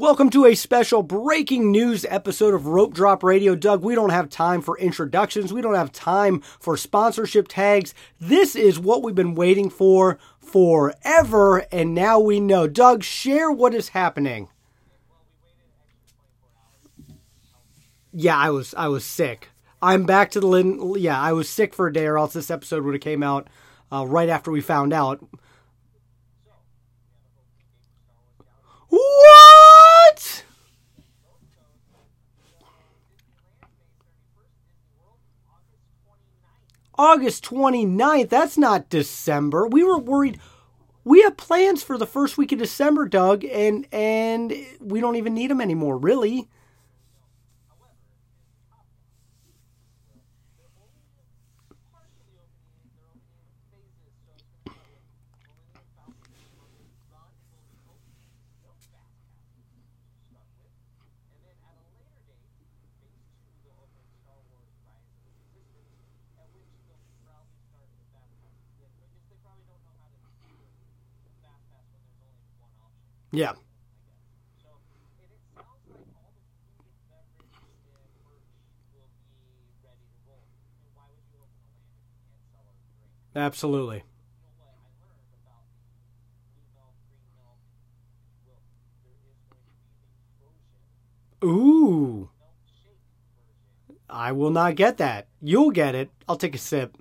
Welcome to a special breaking news episode of Rope Drop Radio. Doug, we don't have time for introductions. We don't have time for sponsorship tags. This is what we've been waiting for forever, and now we know. Doug, share what is happening. Yeah, I was I was sick. I'm back to the Lin. Yeah, I was sick for a day, or else this episode would have came out uh, right after we found out. What? August 29th. That's not December. We were worried. We have plans for the first week of December, Doug, and and we don't even need them anymore, really. Yeah. Absolutely. Ooh. I will not get that. You'll get it. I'll take a sip.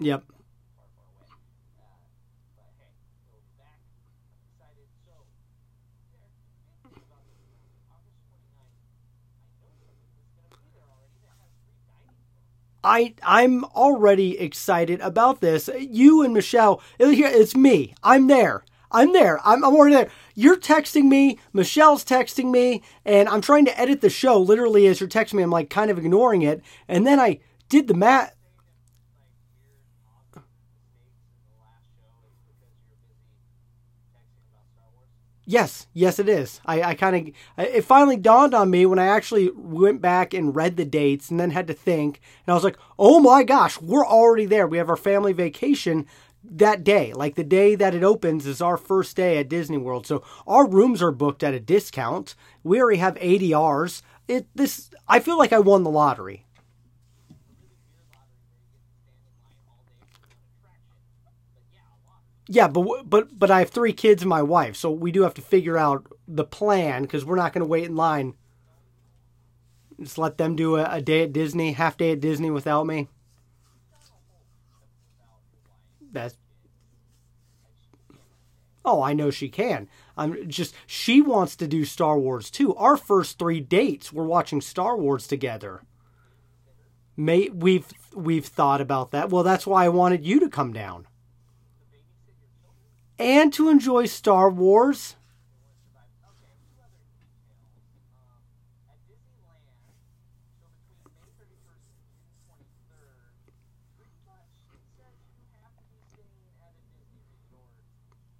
Yep. I I'm already excited about this. You and Michelle, eh, it's me. I'm there. I'm there. I'm, I'm already there. You're texting me. Michelle's texting me, and I'm trying to edit the show. Literally, as you're texting me, I'm like kind of ignoring it, and then I did the math. Yes, yes, it is. I, I kind of, it finally dawned on me when I actually went back and read the dates and then had to think. And I was like, oh my gosh, we're already there. We have our family vacation that day. Like the day that it opens is our first day at Disney World. So our rooms are booked at a discount. We already have ADRs. It, this, I feel like I won the lottery. Yeah, but but but I have three kids and my wife, so we do have to figure out the plan because we're not going to wait in line. Just let them do a, a day at Disney, half day at Disney without me. That's Oh, I know she can. I'm just she wants to do Star Wars too. Our first 3 dates we're watching Star Wars together. May we've we've thought about that. Well, that's why I wanted you to come down and to enjoy Star Wars.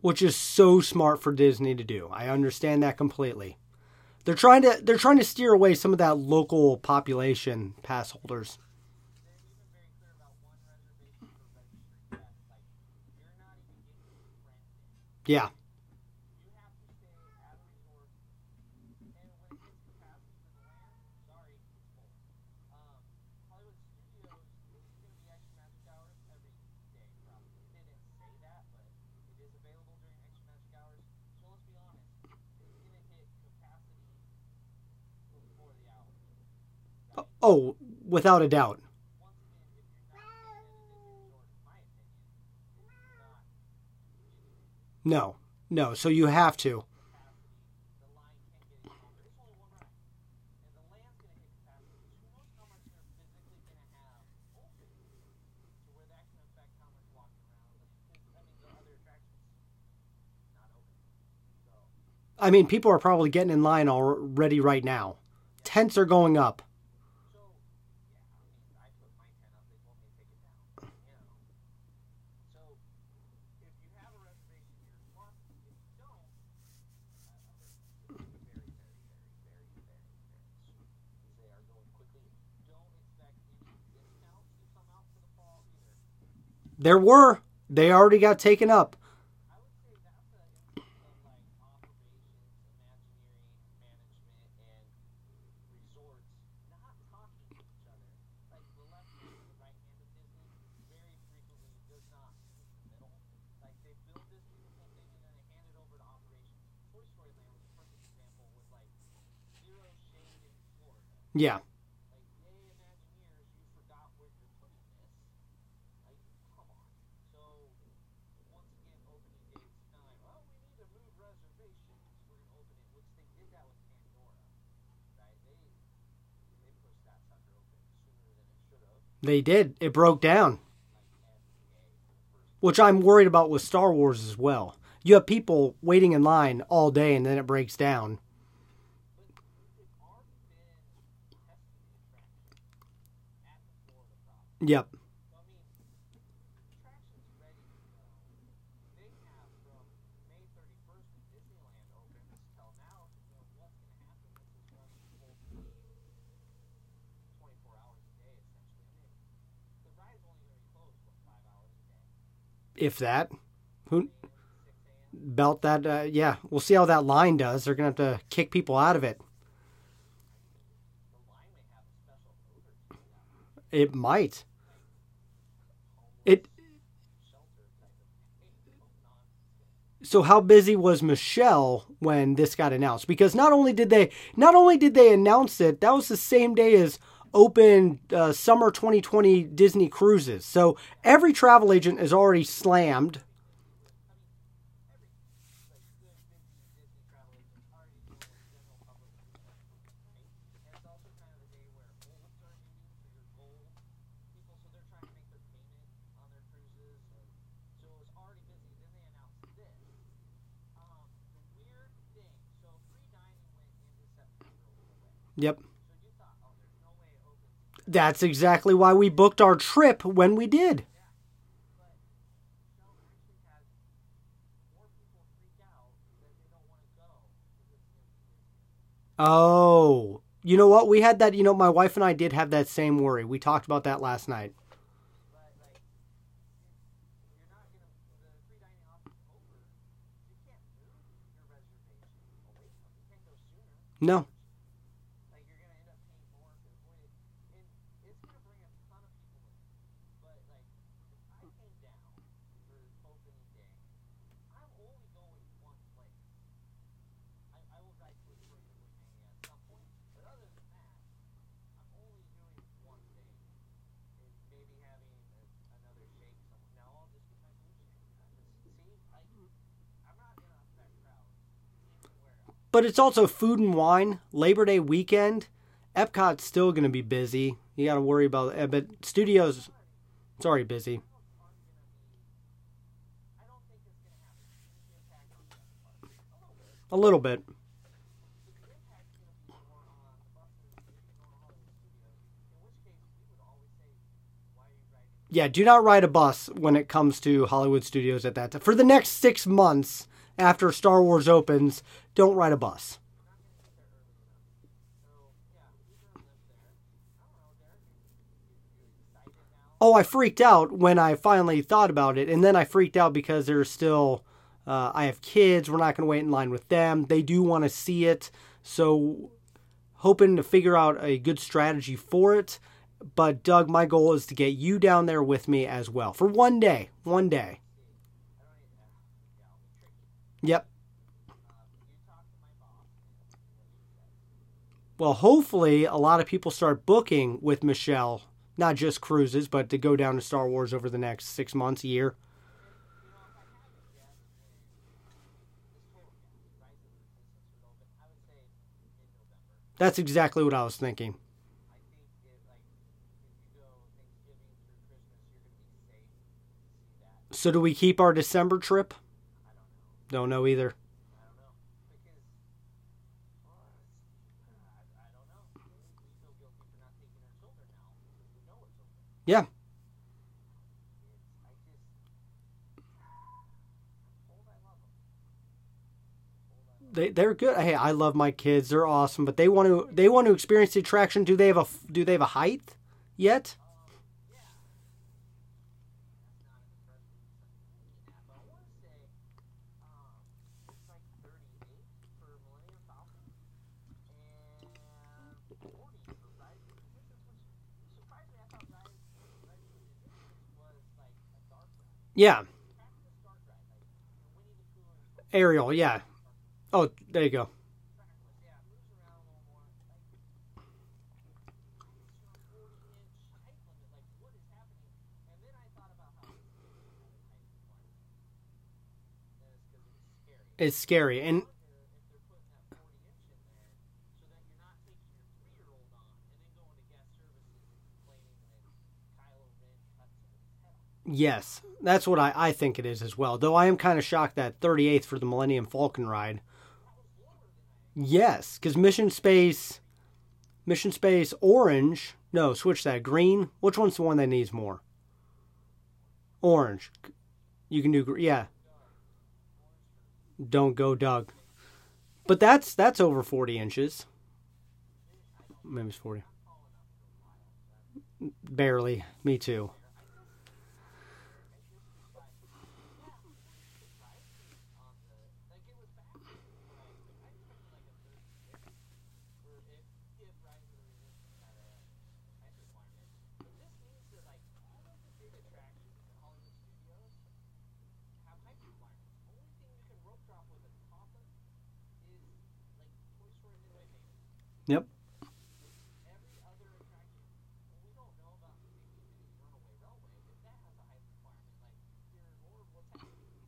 Which is so smart for Disney to do. I understand that completely. They're trying to they're trying to steer away some of that local population pass holders. Yeah. Oh, without a doubt. No, no. So you have to. I mean, people are probably getting in line already right now. Tents are going up. There were. They already got taken up. Yeah. They did. It broke down. Which I'm worried about with Star Wars as well. You have people waiting in line all day and then it breaks down. Yep. If that, who belt that? Uh, yeah, we'll see how that line does. They're gonna have to kick people out of it. It might. It. So how busy was Michelle when this got announced? Because not only did they not only did they announce it, that was the same day as open uh, summer 2020 Disney cruises. So every travel agent is already slammed Yep. That's exactly why we booked our trip when we did. Oh, you know what? We had that, you know, my wife and I did have that same worry. We talked about that last night. No. But it's also food and wine, Labor Day weekend. Epcot's still going to be busy. You got to worry about it. But studios, it's already busy. A little bit. Yeah, do not ride a bus when it comes to Hollywood studios at that time. For the next six months, after Star Wars opens, don't ride a bus. Oh, I freaked out when I finally thought about it, and then I freaked out because there's still. Uh, I have kids. We're not going to wait in line with them. They do want to see it, so hoping to figure out a good strategy for it. But Doug, my goal is to get you down there with me as well for one day. One day. Yep. Well, hopefully, a lot of people start booking with Michelle, not just cruises, but to go down to Star Wars over the next six months, a year. That's exactly what I was thinking. So, do we keep our December trip? Don't know either. Yeah. They they're good. Hey, I love my kids. They're awesome, but they want to they want to experience the attraction. Do they have a do they have a height yet? Yeah. Aerial, yeah. Oh, there you go. It's scary, and Yes, that's what I, I think it is as well. Though I am kind of shocked that 38th for the Millennium Falcon ride. Yes, because Mission Space, Mission Space Orange. No, switch that green. Which one's the one that needs more? Orange. You can do yeah. Don't go, Doug. But that's that's over 40 inches. Maybe it's 40. Barely. Me too. Yep.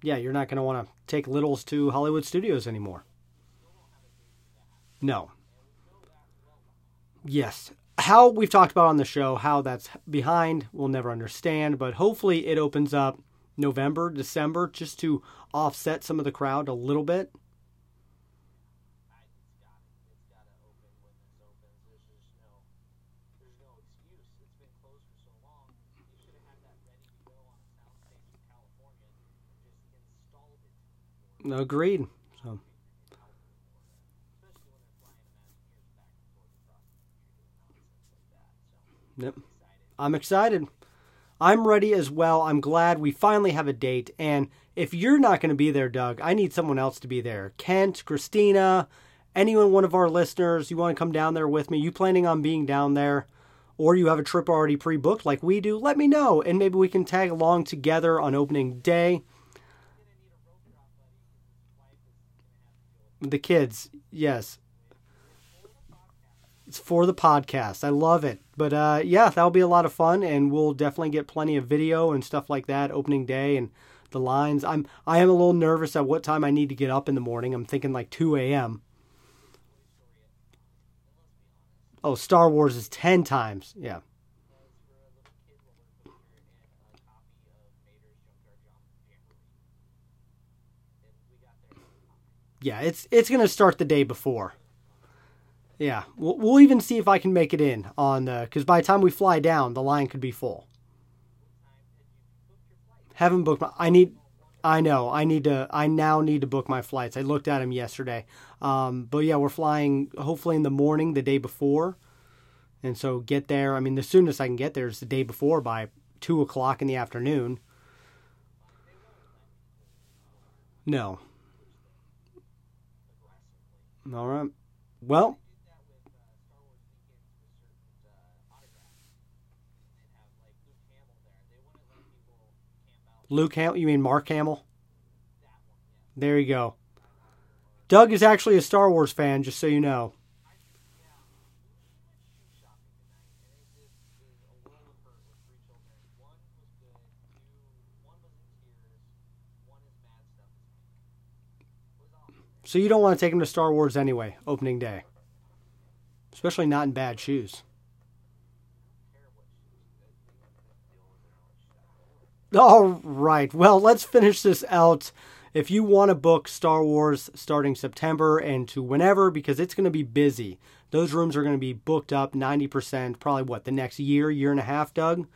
Yeah, you're not going to want to take littles to Hollywood Studios anymore. No. Yes. How we've talked about on the show, how that's behind, we'll never understand, but hopefully it opens up November, December, just to offset some of the crowd a little bit. Agreed. So. Yep. I'm excited. I'm ready as well. I'm glad we finally have a date. And if you're not going to be there, Doug, I need someone else to be there. Kent, Christina, anyone, one of our listeners, you want to come down there with me? You planning on being down there? Or you have a trip already pre booked like we do? Let me know. And maybe we can tag along together on opening day. The kids, yes. It's for the podcast. I love it. But uh, yeah, that'll be a lot of fun, and we'll definitely get plenty of video and stuff like that opening day and the lines. I'm I am a little nervous at what time I need to get up in the morning. I'm thinking like 2 a.m. Oh, Star Wars is 10 times. Yeah. Yeah, it's it's gonna start the day before. Yeah, we'll, we'll even see if I can make it in on the because by the time we fly down, the line could be full. Haven't booked my. I need. I know. I need to. I now need to book my flights. I looked at them yesterday. Um, but yeah, we're flying hopefully in the morning the day before, and so get there. I mean, the soonest I can get there is the day before by two o'clock in the afternoon. No, all right. Well, Luke Hamill, you mean Mark Hamill? There you go. Doug is actually a Star Wars fan, just so you know. So you don't want to take him to Star Wars anyway, opening day. Especially not in bad shoes. All right. Well, let's finish this out. If you want to book Star Wars starting September and to whenever, because it's going to be busy, those rooms are going to be booked up 90%, probably what, the next year, year and a half, Doug?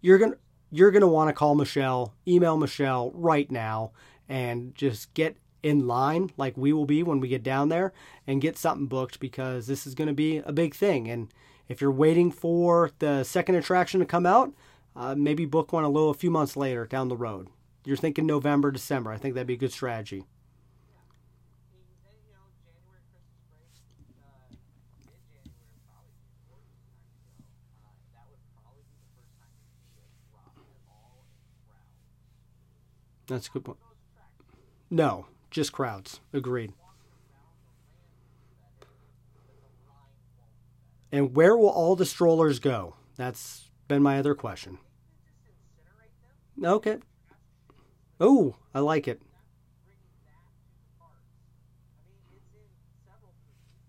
You're going to you're going to want to call Michelle, email Michelle right now, and just get in line like we will be when we get down there and get something booked because this is going to be a big thing. And if you're waiting for the second attraction to come out, uh, maybe book one a little a few months later down the road. You're thinking November, December. I think that'd be a good strategy. That's a good point. No, just crowds. Agreed. And where will all the strollers go? That's been my other question. Okay. Oh, I like it.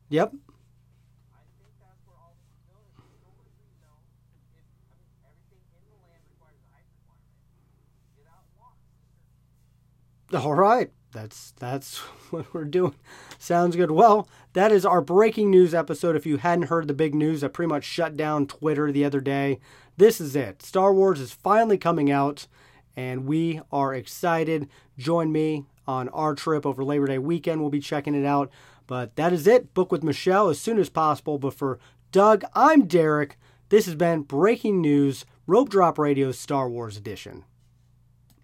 Yep. All right. That's that's what we're doing. Sounds good. Well, that is our breaking news episode. If you hadn't heard the big news I pretty much shut down Twitter the other day, this is it. Star Wars is finally coming out, and we are excited. Join me on our trip over Labor Day weekend. We'll be checking it out. But that is it. Book with Michelle as soon as possible. But for Doug, I'm Derek. This has been Breaking News, Rope Drop Radio Star Wars Edition.